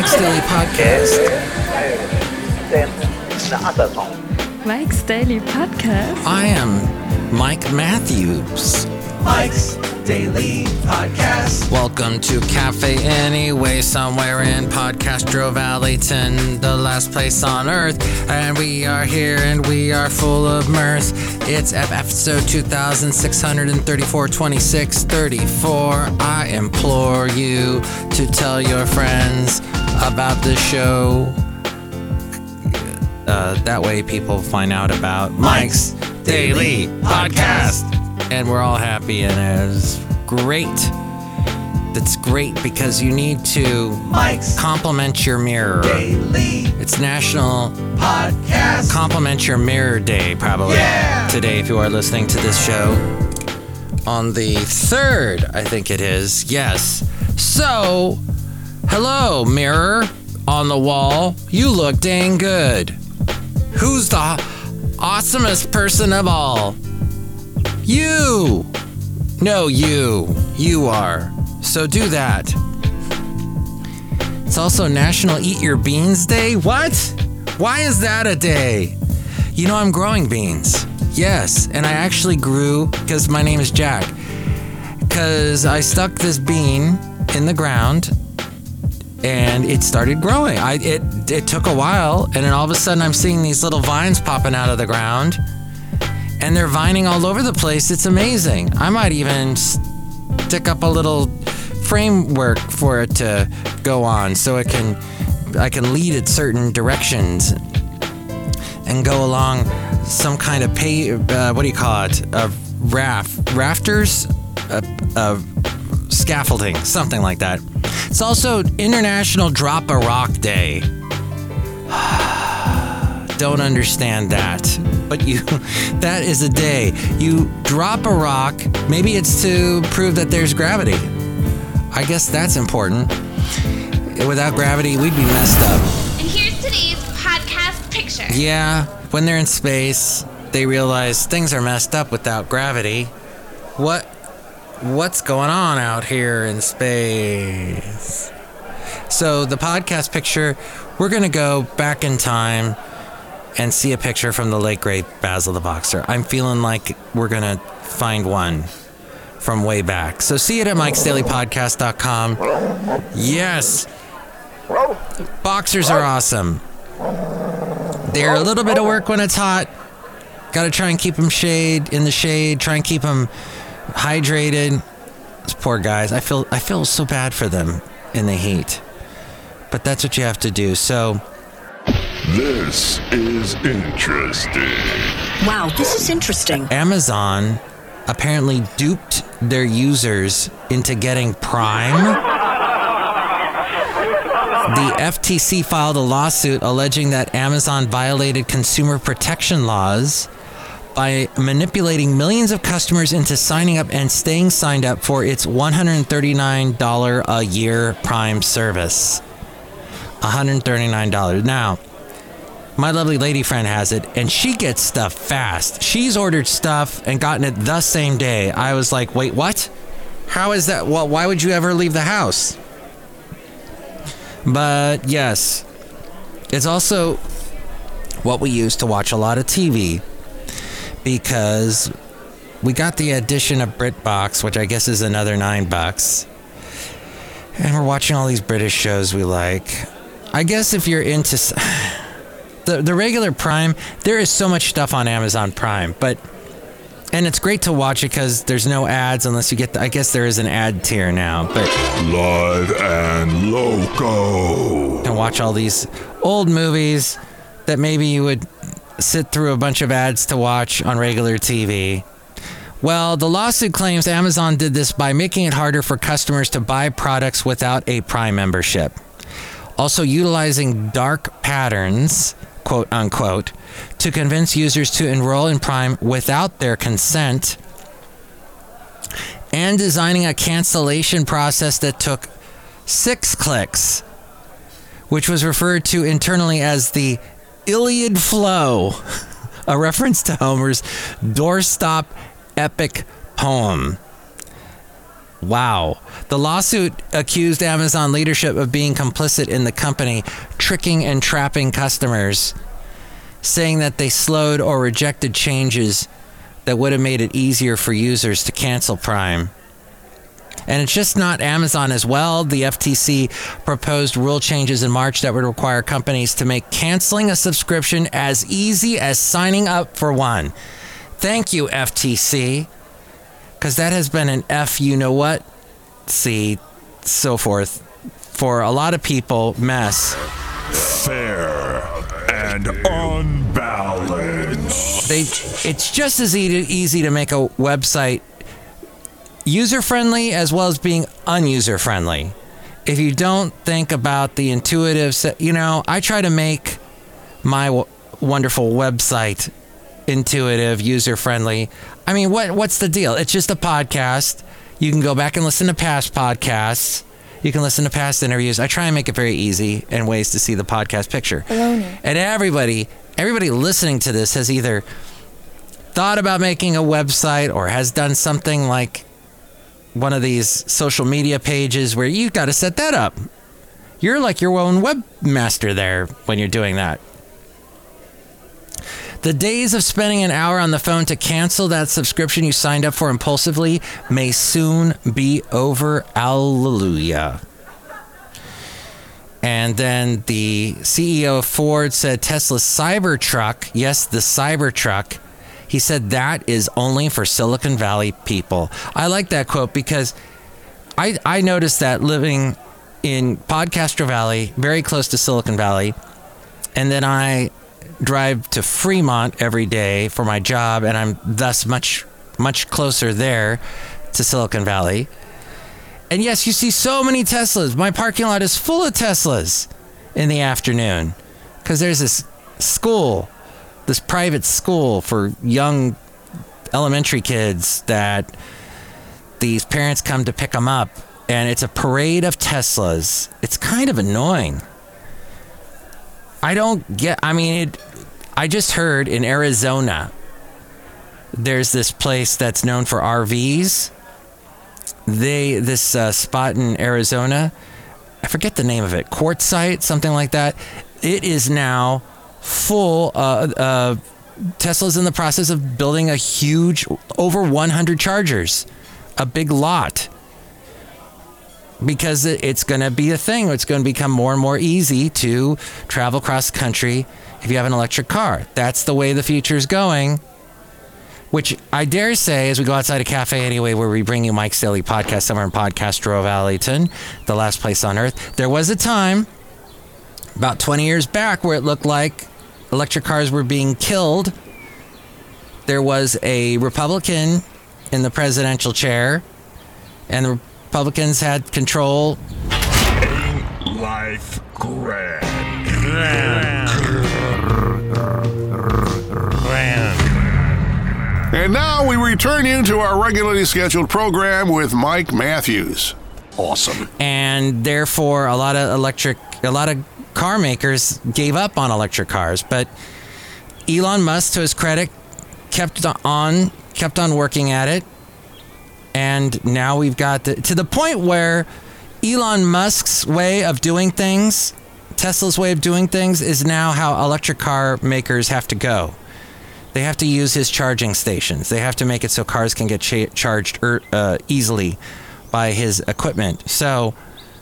Mike's Daily Podcast. It's not that long. Mike's Daily Podcast. I am Mike Matthews. Mike's Daily Podcast. Welcome to Cafe Anyway, somewhere in Podcastro Valleyton, the last place on earth. And we are here and we are full of mirth. It's episode 2634, 26, 34. I implore you to tell your friends about the show. Uh, that way people find out about Mike's Daily Podcast. And we're all happy and it's great. That's great because you need to Mike's compliment your mirror. Daily It's National Podcast. Compliment Your Mirror Day, probably Yeah! today, if you are listening to this show. On the 3rd, I think it is. Yes. So, hello, mirror on the wall. You look dang good. Who's the awesomest person of all? You! No, you. You are. So do that. It's also National Eat Your Beans Day. What? Why is that a day? You know, I'm growing beans. Yes, and I actually grew because my name is Jack. Because I stuck this bean in the ground and it started growing. I it it took a while, and then all of a sudden I'm seeing these little vines popping out of the ground, and they're vining all over the place. It's amazing. I might even stick up a little framework for it to go on, so it can I can lead it certain directions and go along some kind of pay. Uh, what do you call it? A raft, rafters, uh, uh, scaffolding, something like that. It's also International Drop a Rock Day. Don't understand that, but you, that is a day. You drop a rock. Maybe it's to prove that there's gravity. I guess that's important. Without gravity, we'd be messed up. And here's today's podcast picture. Yeah, when they're in space, they realize things are messed up without gravity. What what's going on out here in space? So the podcast picture, we're going to go back in time and see a picture from the late great Basil the Boxer. I'm feeling like we're going to find one from way back. So see it at mikesdailypodcast.com. Yes. Boxers are awesome. They're a little bit of work when it's hot. Got to try and keep them shade in the shade. Try and keep them hydrated. These poor guys. I feel I feel so bad for them in the heat. But that's what you have to do. So This is interesting. Wow, this is interesting. Amazon apparently duped their users into getting Prime. The FTC filed a lawsuit alleging that Amazon violated consumer protection laws by manipulating millions of customers into signing up and staying signed up for its $139 a year Prime service. $139. Now, my lovely lady friend has it and she gets stuff fast. She's ordered stuff and gotten it the same day. I was like, wait, what? How is that? Well, why would you ever leave the house? But yes, it's also what we use to watch a lot of TV because we got the addition of BritBox, which I guess is another nine bucks. And we're watching all these British shows we like. I guess if you're into the the regular Prime, there is so much stuff on Amazon Prime, but and it's great to watch it because there's no ads unless you get. The, I guess there is an ad tier now, but Live and loco. can watch all these old movies that maybe you would sit through a bunch of ads to watch on regular TV. Well, the lawsuit claims Amazon did this by making it harder for customers to buy products without a Prime membership. Also, utilizing dark patterns, quote unquote, to convince users to enroll in Prime without their consent, and designing a cancellation process that took six clicks, which was referred to internally as the Iliad Flow, a reference to Homer's doorstop epic poem. Wow. The lawsuit accused Amazon leadership of being complicit in the company tricking and trapping customers, saying that they slowed or rejected changes that would have made it easier for users to cancel Prime. And it's just not Amazon as well. The FTC proposed rule changes in March that would require companies to make canceling a subscription as easy as signing up for one. Thank you, FTC, because that has been an F, you know what? See, so forth for a lot of people mess. Fair and unbalanced. They, it's just as easy to make a website user friendly as well as being unuser friendly. If you don't think about the intuitive, you know, I try to make my w- wonderful website intuitive, user friendly. I mean, what what's the deal? It's just a podcast. You can go back and listen to past podcasts. You can listen to past interviews. I try and make it very easy and ways to see the podcast picture. Baloney. And everybody, everybody listening to this has either thought about making a website or has done something like one of these social media pages where you've got to set that up. You're like your own webmaster there when you're doing that. The days of spending an hour on the phone to cancel that subscription you signed up for impulsively may soon be over. Alleluia. And then the CEO of Ford said Tesla's Cybertruck, yes, the Cybertruck, he said that is only for Silicon Valley people. I like that quote because I, I noticed that living in Podcastro Valley, very close to Silicon Valley, and then I drive to Fremont every day for my job, and I'm thus much, much closer there to Silicon Valley. And yes, you see so many Teslas. My parking lot is full of Teslas in the afternoon because there's this school, this private school for young elementary kids that these parents come to pick them up. And it's a parade of Teslas. It's kind of annoying. I don't get, I mean, it, I just heard in Arizona, there's this place that's known for RVs. They this uh, spot in Arizona, I forget the name of it, Quartzsite, something like that. It is now full. Uh, uh, Tesla's in the process of building a huge, over 100 chargers, a big lot because it's going to be a thing. It's going to become more and more easy to travel across the country if you have an electric car. That's the way the future is going. Which I dare say, as we go outside a cafe anyway, where we bring you Mike's Daily Podcast somewhere in Podcastro Valleyton, the last place on earth. There was a time about 20 years back where it looked like electric cars were being killed. There was a Republican in the presidential chair, and the Republicans had control. Life grand. And now we return you to our regularly scheduled program with Mike Matthews. Awesome. And therefore, a lot of electric, a lot of car makers gave up on electric cars. But Elon Musk, to his credit, kept on, kept on working at it. And now we've got the, to the point where Elon Musk's way of doing things, Tesla's way of doing things, is now how electric car makers have to go. They have to use his charging stations. They have to make it so cars can get cha- charged er, uh, easily by his equipment, so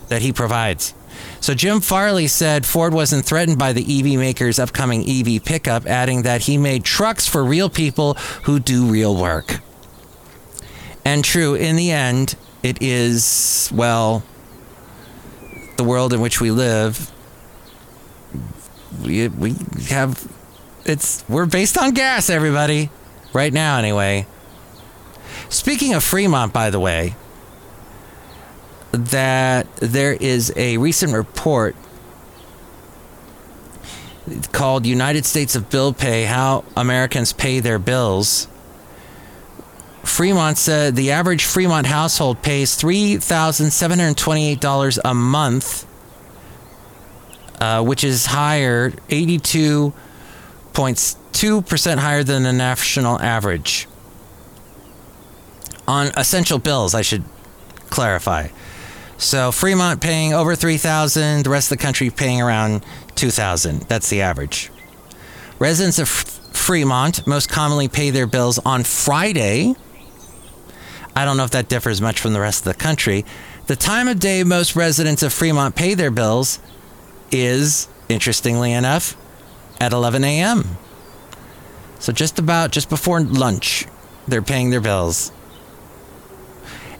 that he provides. So Jim Farley said Ford wasn't threatened by the EV maker's upcoming EV pickup, adding that he made trucks for real people who do real work. And true, in the end, it is, well, the world in which we live. We, we have it's we're based on gas, everybody. Right now, anyway. Speaking of Fremont, by the way, that there is a recent report called United States of Bill Pay How Americans Pay Their Bills. Fremont said the average Fremont household pays $3,728 a month, uh, which is higher, 82 6.2% higher than the national average. On essential bills, I should clarify. So Fremont paying over 3000 the rest of the country paying around 2000 That's the average. Residents of Fremont most commonly pay their bills on Friday. I don't know if that differs much from the rest of the country. The time of day most residents of Fremont pay their bills is, interestingly enough, at 11 a.m. So just about just before lunch, they're paying their bills.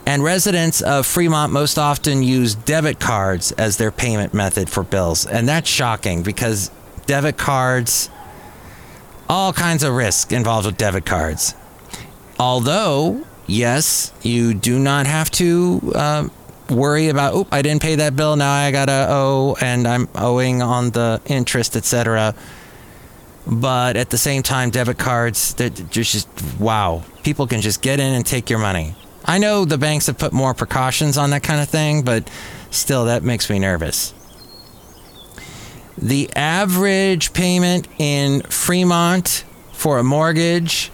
And residents of Fremont most often use debit cards as their payment method for bills. And that's shocking because debit cards, all kinds of risk involved with debit cards. Although, yes, you do not have to uh, worry about, oop, I didn't pay that bill, now I gotta owe, and I'm owing on the interest, etc. But at the same time, debit cards, they're just, wow, people can just get in and take your money. I know the banks have put more precautions on that kind of thing, but still, that makes me nervous. The average payment in Fremont for a mortgage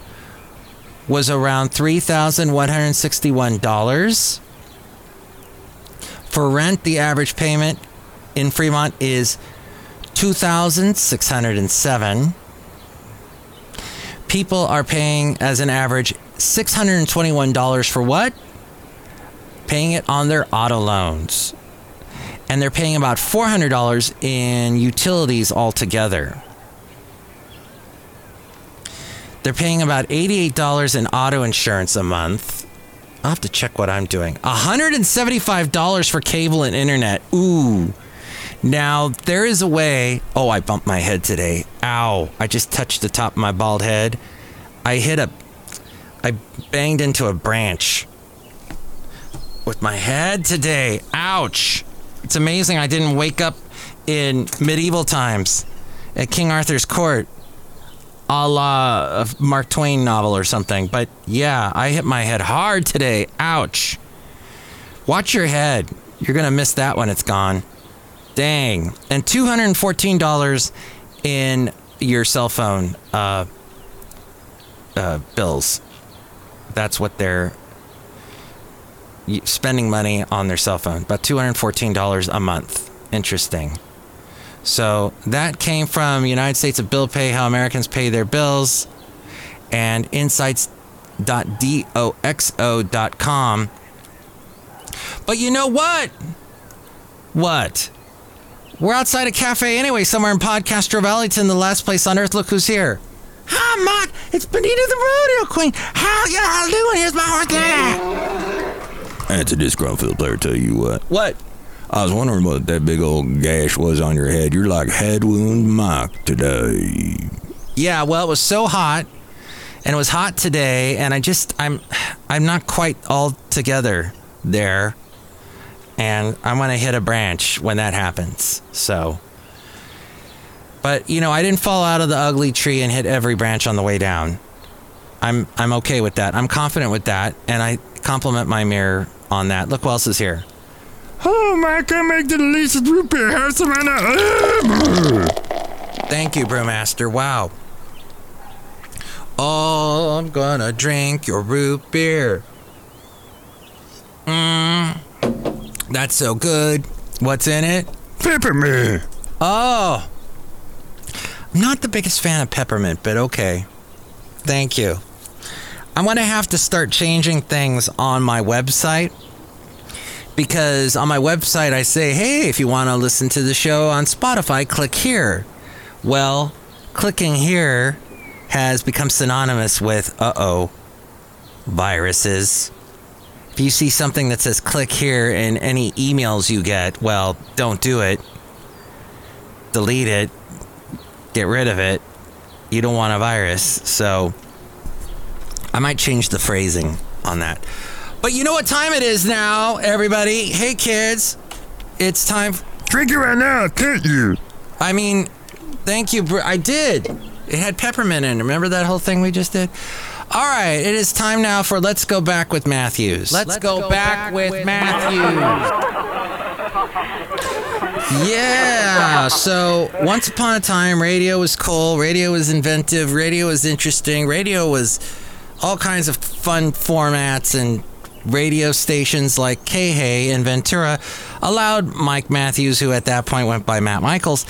was around $3,161. For rent, the average payment in Fremont is 2607 People are paying as an average $621 for what? Paying it on their auto loans. And they're paying about $400 in utilities altogether. They're paying about $88 in auto insurance a month. I'll have to check what I'm doing. $175 for cable and internet. Ooh. Now, there is a way. Oh, I bumped my head today. Ow. I just touched the top of my bald head. I hit a I banged into a branch with my head today. Ouch. It's amazing I didn't wake up in medieval times at King Arthur's court a la a Mark Twain novel or something. But yeah, I hit my head hard today. Ouch. Watch your head. You're to miss that when it's gone. Dang. And $214 in your cell phone uh, uh, bills. That's what they're spending money on their cell phone. About $214 a month. Interesting. So that came from United States of Bill Pay, how Americans pay their bills, and insights.doxo.com. But you know what? What? We're outside a cafe anyway, somewhere in Podcastro Valleyton, the last place on earth. Look who's here. Hi, Mark. It's Benita the Rodeo Queen. How y'all doing? Here's my horse. That's a disgruntled player, tell you what. What? I was wondering what that big old gash was on your head. You're like head wound Mike today. Yeah, well, it was so hot, and it was hot today, and I just, I'm, I'm not quite all together there, and I'm gonna hit a branch when that happens. So, but you know, I didn't fall out of the ugly tree and hit every branch on the way down. I'm I'm okay with that. I'm confident with that, and I compliment my mirror on that. Look who else is here. Oh, Mike, I make the delicious root beer. Have some Thank you, Brewmaster. Wow. Oh, I'm gonna drink your root beer. Mmm. That's so good. What's in it? Peppermint. Oh. Not the biggest fan of peppermint, but okay. Thank you. I'm going to have to start changing things on my website because on my website I say, hey, if you want to listen to the show on Spotify, click here. Well, clicking here has become synonymous with, uh oh, viruses. If you see something that says click here in any emails you get, well, don't do it. Delete it. Get rid of it. You don't want a virus. So I might change the phrasing on that. But you know what time it is now, everybody? Hey, kids. It's time. Drink it right now, can't you? I mean, thank you. Br- I did. It had peppermint in it. Remember that whole thing we just did? All right, it is time now for Let's Go Back with Matthews. Let's, Let's go, go, back, back with, with Matthews. yeah, so once upon a time, radio was cool, radio was inventive, radio was interesting, radio was all kinds of fun formats and radio stations like KHAY and Ventura allowed Mike Matthews, who at that point went by Matt Michaels,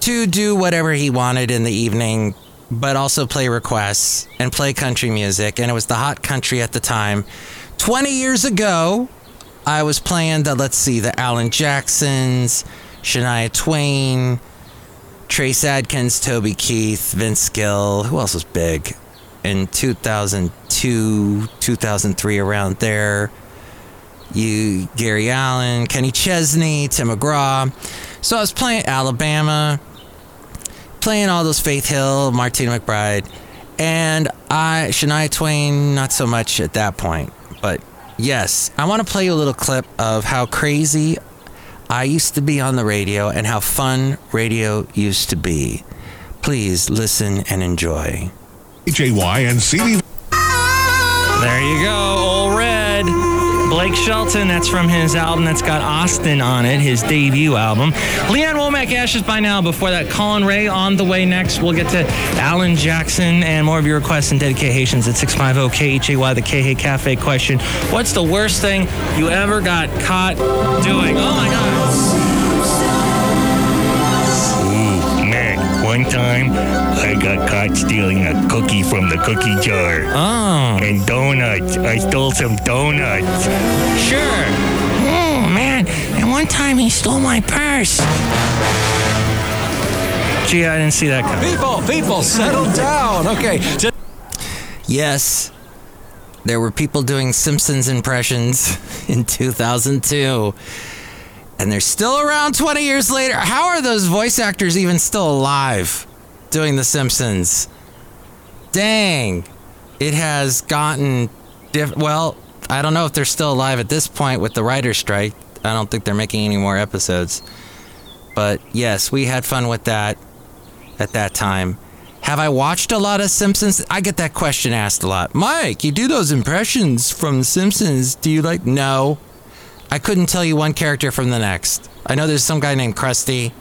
to do whatever he wanted in the evening, but also play requests and play country music. And it was the hot country at the time. 20 years ago, I was playing the, let's see, the Alan Jacksons, Shania Twain, Trace Adkins, Toby Keith, Vince Gill. Who else was big? In 2002, 2003, around there. You, Gary Allan, Kenny Chesney, Tim McGraw. So I was playing Alabama, playing all those Faith Hill, Martina McBride, and I, Shania Twain, not so much at that point. But yes, I want to play you a little clip of how crazy I used to be on the radio and how fun radio used to be. Please listen and enjoy. JY and CD. There you go, Old Red. Blake Shelton, that's from his album that's got Austin on it, his debut album. Lee Ann Womack Ashes by now. Before that, Collin Raye on the way next. We'll get to Alan Jackson and more of your requests and dedications at 650 KHAY, the KHAY Cafe question. What's the worst thing you ever got caught doing? Oh my God. Ooh, man, one time I got caught stealing a cookie from the cookie jar. Oh. And donuts. I stole some donuts. Sure. Oh, man. And one time he stole my purse. Gee, I didn't see that coming. People, people, settle down. Okay. Just- Yes, there were people doing Simpsons impressions in 2002. And they're still around 20 years later. How are those voice actors even still alive doing The Simpsons? Dang. It has gotten diff- well, I don't know if they're still alive at this point with the writer's strike. I don't think they're making any more episodes. But yes, we had fun with that at that time. Have I watched a lot of Simpsons? I get that question asked a lot. Mike, you do those impressions from The Simpsons. Do you like? No. I couldn't tell you one character from the next. I know there's some guy named Krusty.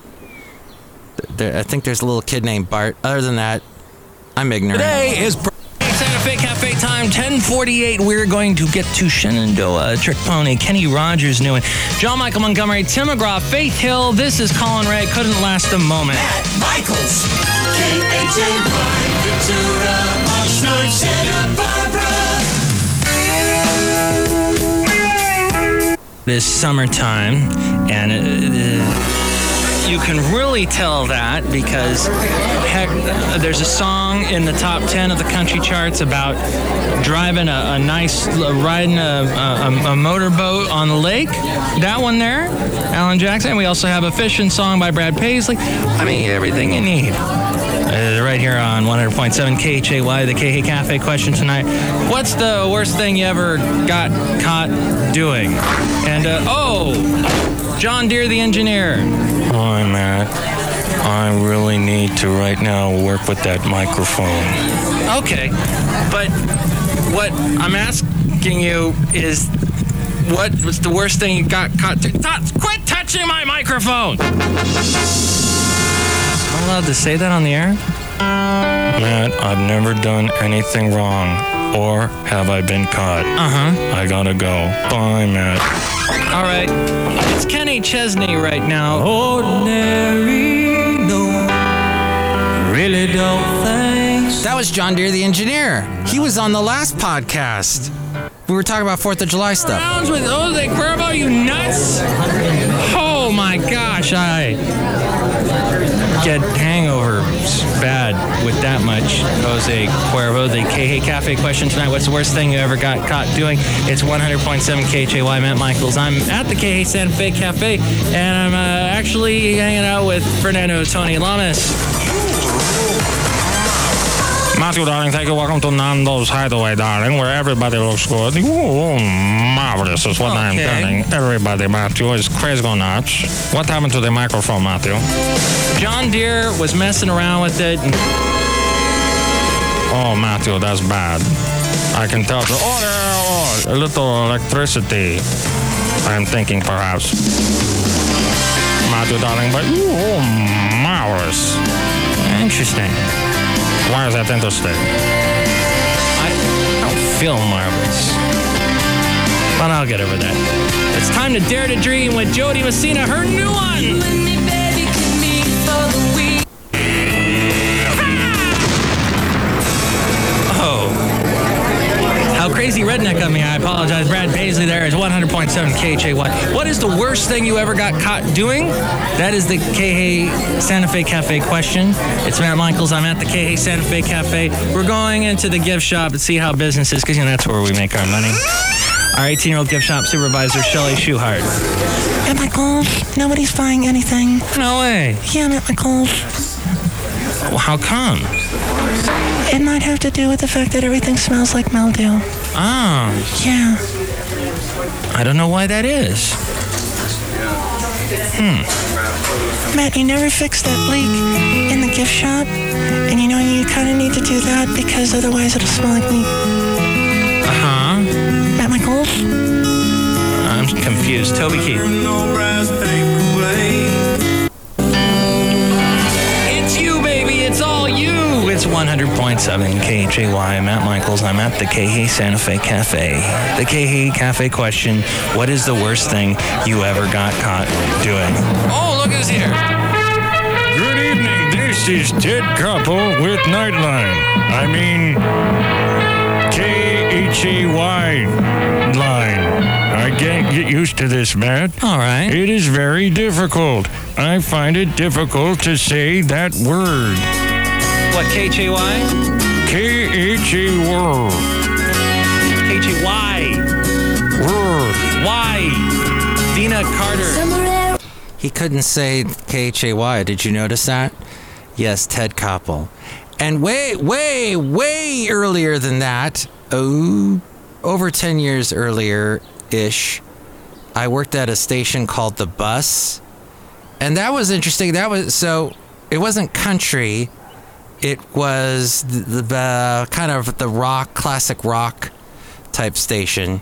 There, I think there's a little kid named Bart. Other than that, I'm ignorant. Today is. Santa Fe Cafe time, 1048. We're going to get to Shenandoah, Trick Pony, Kenny Rogers new one, John Michael Montgomery, Tim McGraw, Faith Hill. This is Collin Raye. Couldn't last a moment. Matt Michaels. K-H-A-Y, Ventura, Oxnard, Santa Barbara. This summertime, and uh, you can really tell that because heck, there's a song in the top 10 of the country charts about driving a, a nice, riding a, a, a motorboat on the lake. That one there, Alan Jackson. We also have a fishing song by Brad Paisley. I mean, everything you need. Uh, right here on 100.7 KHAY, the KH Cafe question tonight. What's the worst thing you ever got caught doing? And, uh, oh, John Deere, the engineer. Hi, Matt. I really need to right now work with that microphone. Okay, but what I'm asking you is what was the worst thing you got caught doing? Quit touching my microphone! Am I allowed to say that on the air? Matt, I've never done anything wrong. Or have I been caught? Uh huh. I gotta go. Bye, Matt. All right. It's Kenny Chesney right now. Ordinary, no. Really don't think That was John Deere, the engineer. He was on the last podcast. We were talking about Fourth of July stuff. Rounds with Jose Cuervo, you nuts! Oh my gosh, I get hangovers bad that much. Jose Cuervo, the KH Cafe question tonight. What's the worst thing you ever got caught doing? It's 100.7 KHAY, Matt Michaels. I'm at the KH Santa Fe Cafe, and I'm uh, actually hanging out with Fernando Tony Lamas. Matthew, darling, thank you. Welcome to Nando's Hideaway, darling, where everybody looks good. Ooh, marvelous is what I'm telling everybody, Matthew. is crazy go nuts. What happened to the microphone, Matthew? John Deere was messing around with it. and- Oh, Matthew, that's bad. I can tell. Oh, there, oh, a little electricity. I'm thinking perhaps. Matthew, darling, but oh, marvelous. Interesting. Why is that interesting? I don't feel marvelous. But I'll get over that. It's time to dare to dream with Jo Dee Messina, her new one. Redneck me. I apologize. Brad Paisley there is 100.7 KHAY. What is the worst thing you ever got caught doing? That is the KH Santa Fe Cafe question. It's Matt Michaels. I'm at the KH Santa Fe Cafe. We're going into the gift shop to see how business is because you know that's where we make our money. Our 18 year old gift shop supervisor, Shelly Schuhart. Matt Michaels, nobody's buying anything. No way. Yeah, Matt Michaels. Well, how come? It might have to do with the fact that everything smells like mildew. Oh, Yeah. I don't know why that is. Hmm. Matt, you never fixed that leak in the gift shop. And you know, you kind of need to do that because otherwise it'll smell like meat. Uh huh. Matt Michaels? I'm confused. Toby Keith. It's 100.7 KHAY. Matt Michaels. I'm at the KH Santa Fe Cafe. The KH Cafe question What is the worst thing you ever got caught doing? Oh, look who's here. Good evening. This is Ted Koppel with Nightline. I mean, K H A Y line. I can't get used to this, Matt. All right. It is very difficult. I find it difficult to say that word. What, KHAY? K H A word. KHAY. Why? Deana Carter. He couldn't say K H A Y. Did you notice that? Yes, Ted Koppel. And way, way, way earlier than that, oh, over 10 years earlier ish, I worked at a station called The Bus. And that was interesting. That was so, it wasn't country, it was the, the kind of the rock, classic rock type station.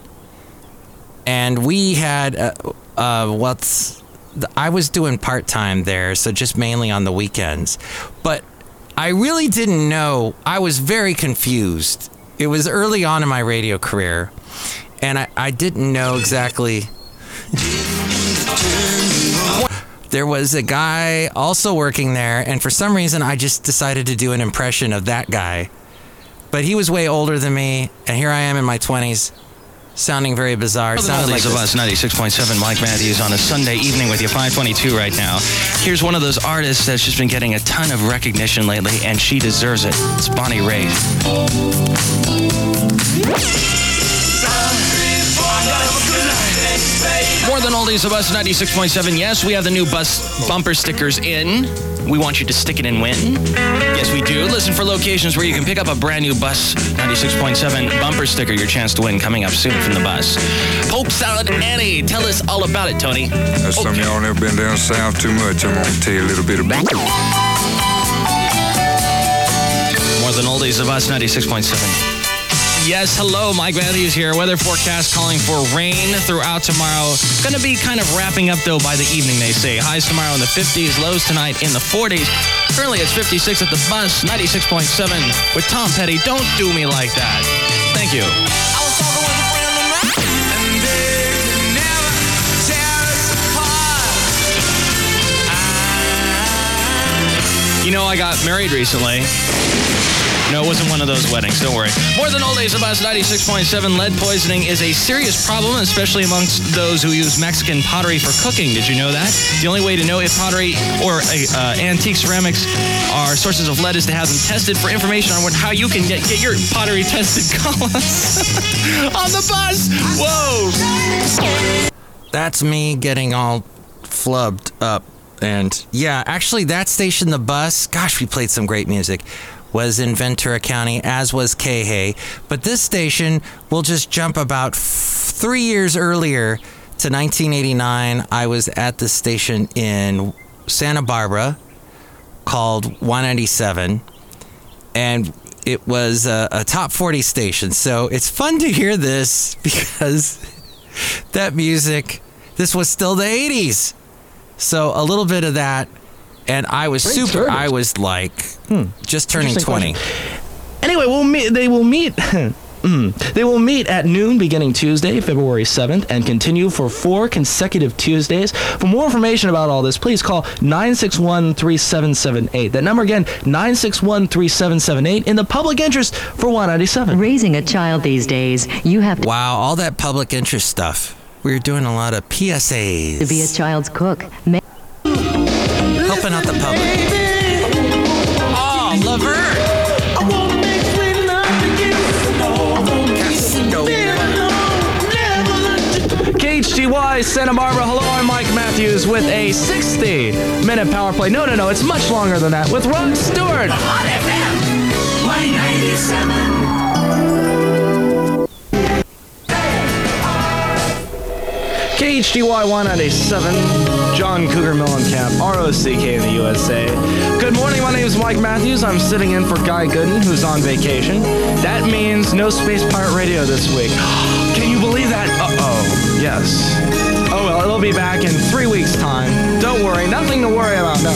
And we had, uh, uh, what's, I was doing part time there, so just mainly on the weekends. But I really didn't know. I was very confused. It was early on in my radio career, and I, I didn't know exactly. there was a guy also working there, and for some reason, I just decided to do an impression of that guy. But he was way older than me, and here I am in my 20s, sounding very bizarre. The Sounded like of us, 96.7 Mike Matthews on a Sunday evening with you, 522 right now. Here's one of those artists that's just been getting a ton of recognition lately, and she deserves it. It's Bonnie Raitt. More than oldies of us, 96.7. Yes, we have the new bus bumper stickers in. We want you to stick it and win. Yes, we do. Listen for locations where you can pick up a brand new bus 96.7 bumper sticker. Your chance to win coming up soon from the bus. Pope Salad Annie, tell us all about it, Tony. That's some of y'all never been down south too much. I'm gonna tell you a little bit about it. More than oldies of us, 96.7. Yes, hello, Mike Matthews here. Weather forecast calling for rain throughout tomorrow. Gonna be kind of wrapping up though by the evening, they say. Highs tomorrow in the 50s, lows tonight in the 40s. Currently it's 56 at the bus, 96.7 with Tom Petty. Don't do me like that. Thank you. You know, I got married recently. No, it wasn't one of those weddings. Don't worry. More than old days of us, 96.7 lead poisoning is a serious problem, especially amongst those who use Mexican pottery for cooking. Did you know that? The only way to know if pottery or uh, antique ceramics are sources of lead is to have them tested. For information on what, how you can get, get your pottery tested, call us on the bus. Whoa. That's me getting all flubbed up. And yeah, actually, that station, the bus, gosh, we played some great music, was in Ventura County, as was Hay. But this station will just jump about f- three years earlier to 1989. I was at the station in Santa Barbara called 197, and it was a, a top 40 station. So it's fun to hear this because that music, this was still the 80s. So a little bit of that, and I was Great super. service. I was like just turning twenty. question. Anyway, we'll meet. They will meet. Mm. They will meet at noon beginning Tuesday, February 7th, and continue for four consecutive Tuesdays. For more information about all this, please call 961 3778. That number again, 961 3778, in the public interest for 197. Raising a child these days, you have to. Wow, all that public interest stuff. We're doing a lot of PSAs. To be a child's cook. Ma- Santa Barbara. Hello, I'm Mike Matthews with a 60 minute power play. No, no, no, it's much longer than that with Ron Stewart. 197. 197, John Cougar Mellencamp, ROCK in the USA. Good morning, my name is Mike Matthews. I'm sitting in for Guy Gooden, who's on vacation. That means no Space Pirate Radio this week. Can you believe that? Uh oh. Yes. Well, it'll be back in three weeks' time. Don't worry, nothing to worry about. No.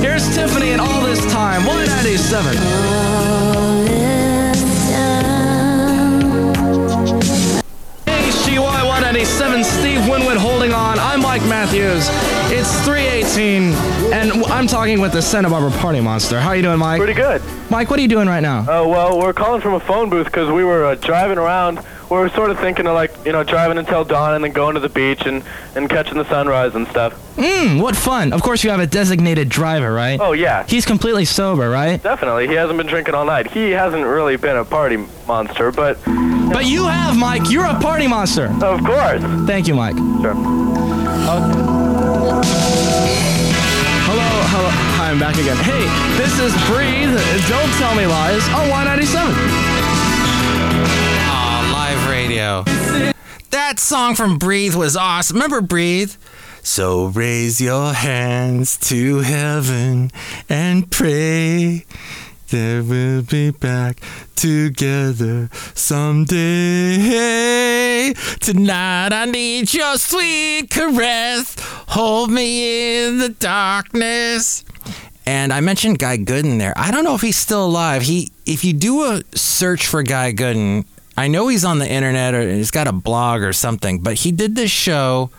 Here's Tiffany and all this time, 197. HGY 197, Steve Winwood holding on. I'm Mike Matthews. It's 318, and I'm talking with the Santa Barbara Party Monster. How are you doing, Mike? Pretty good. Mike, what are you doing right now? Oh, well, we're calling from a phone booth because we were uh, driving around. We were sort of thinking of, like, you know, driving until dawn and then going to the beach and, and catching the sunrise and stuff. Mmm, what fun. Of course, you have a designated driver, right? Oh, yeah. He's completely sober, right? Definitely. He hasn't been drinking all night. He hasn't really been a party monster, but. But you have, Mike. You're a party monster. Of course. Thank you, Mike. Sure. Hello, hello. Hi, I'm back again. Hey, this is Breathe. Don't tell me lies on 197. Radio. That song from Breathe was awesome. Remember Breathe? So raise your hands to heaven and pray that we'll be back together someday. Tonight I need your sweet caress. Hold me in the darkness. And I mentioned Guy Gooden there. I don't know if he's still alive. He, if you do a search for Guy Gooden, I know he's on the internet or he's got a blog or something. But he did this show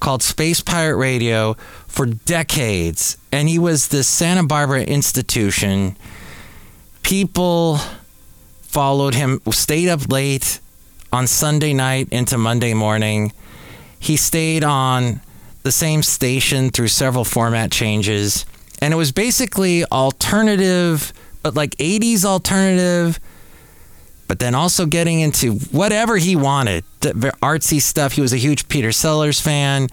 called Space Pirate Radio for decades, and he was the Santa Barbara institution. People followed him, stayed up late on Sunday night into Monday morning. He stayed on the same station through several format changes. And it was basically alternative, but like 80s alternative, but then also getting into whatever he wanted. The artsy stuff. He was a huge Peter Sellers fan.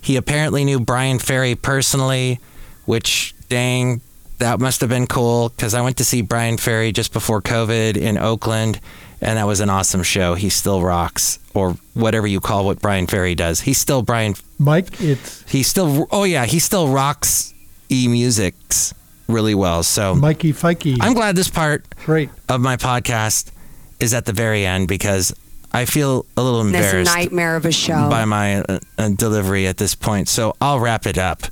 He apparently knew Bryan Ferry personally, which, dang, that must have been cool because I went to see Bryan Ferry just before COVID in Oakland, and that was an awesome show. He still rocks, or whatever you call what Bryan Ferry does. He's still Brian. Mike, it's He still. Oh yeah, he still rocks e musics really well. So Mikey Fikey. I'm glad this part Great. of my podcast is at the very end because I feel a little embarrassed. This nightmare of a show. by my uh, uh, delivery at this point. So I'll wrap it up.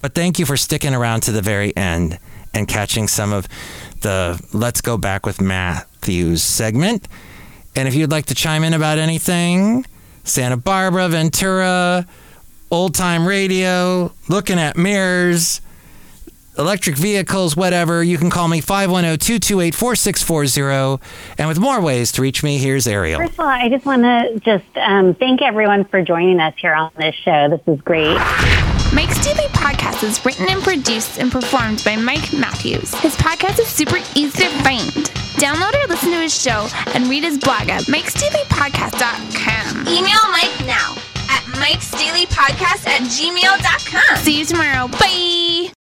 But thank you for sticking around to the very end and catching some of the Let's Go Back with Matthews segment. And if you'd like to chime in about anything, Santa Barbara, Ventura, old time radio, looking at mirrors, electric vehicles, whatever, you can call me 510 228 4640. And with more ways to reach me, here's Ariel. First of all, I just want to just um, thank everyone for joining us here on this show. This is great. Mike's Daily Podcast is written and produced and performed by Mike Matthews. His podcast is super easy to find. Download or listen to his show and read his blog at mikesdailypodcast.com. Email Mike now at mikesdailypodcast at gmail.com. See you tomorrow. Bye.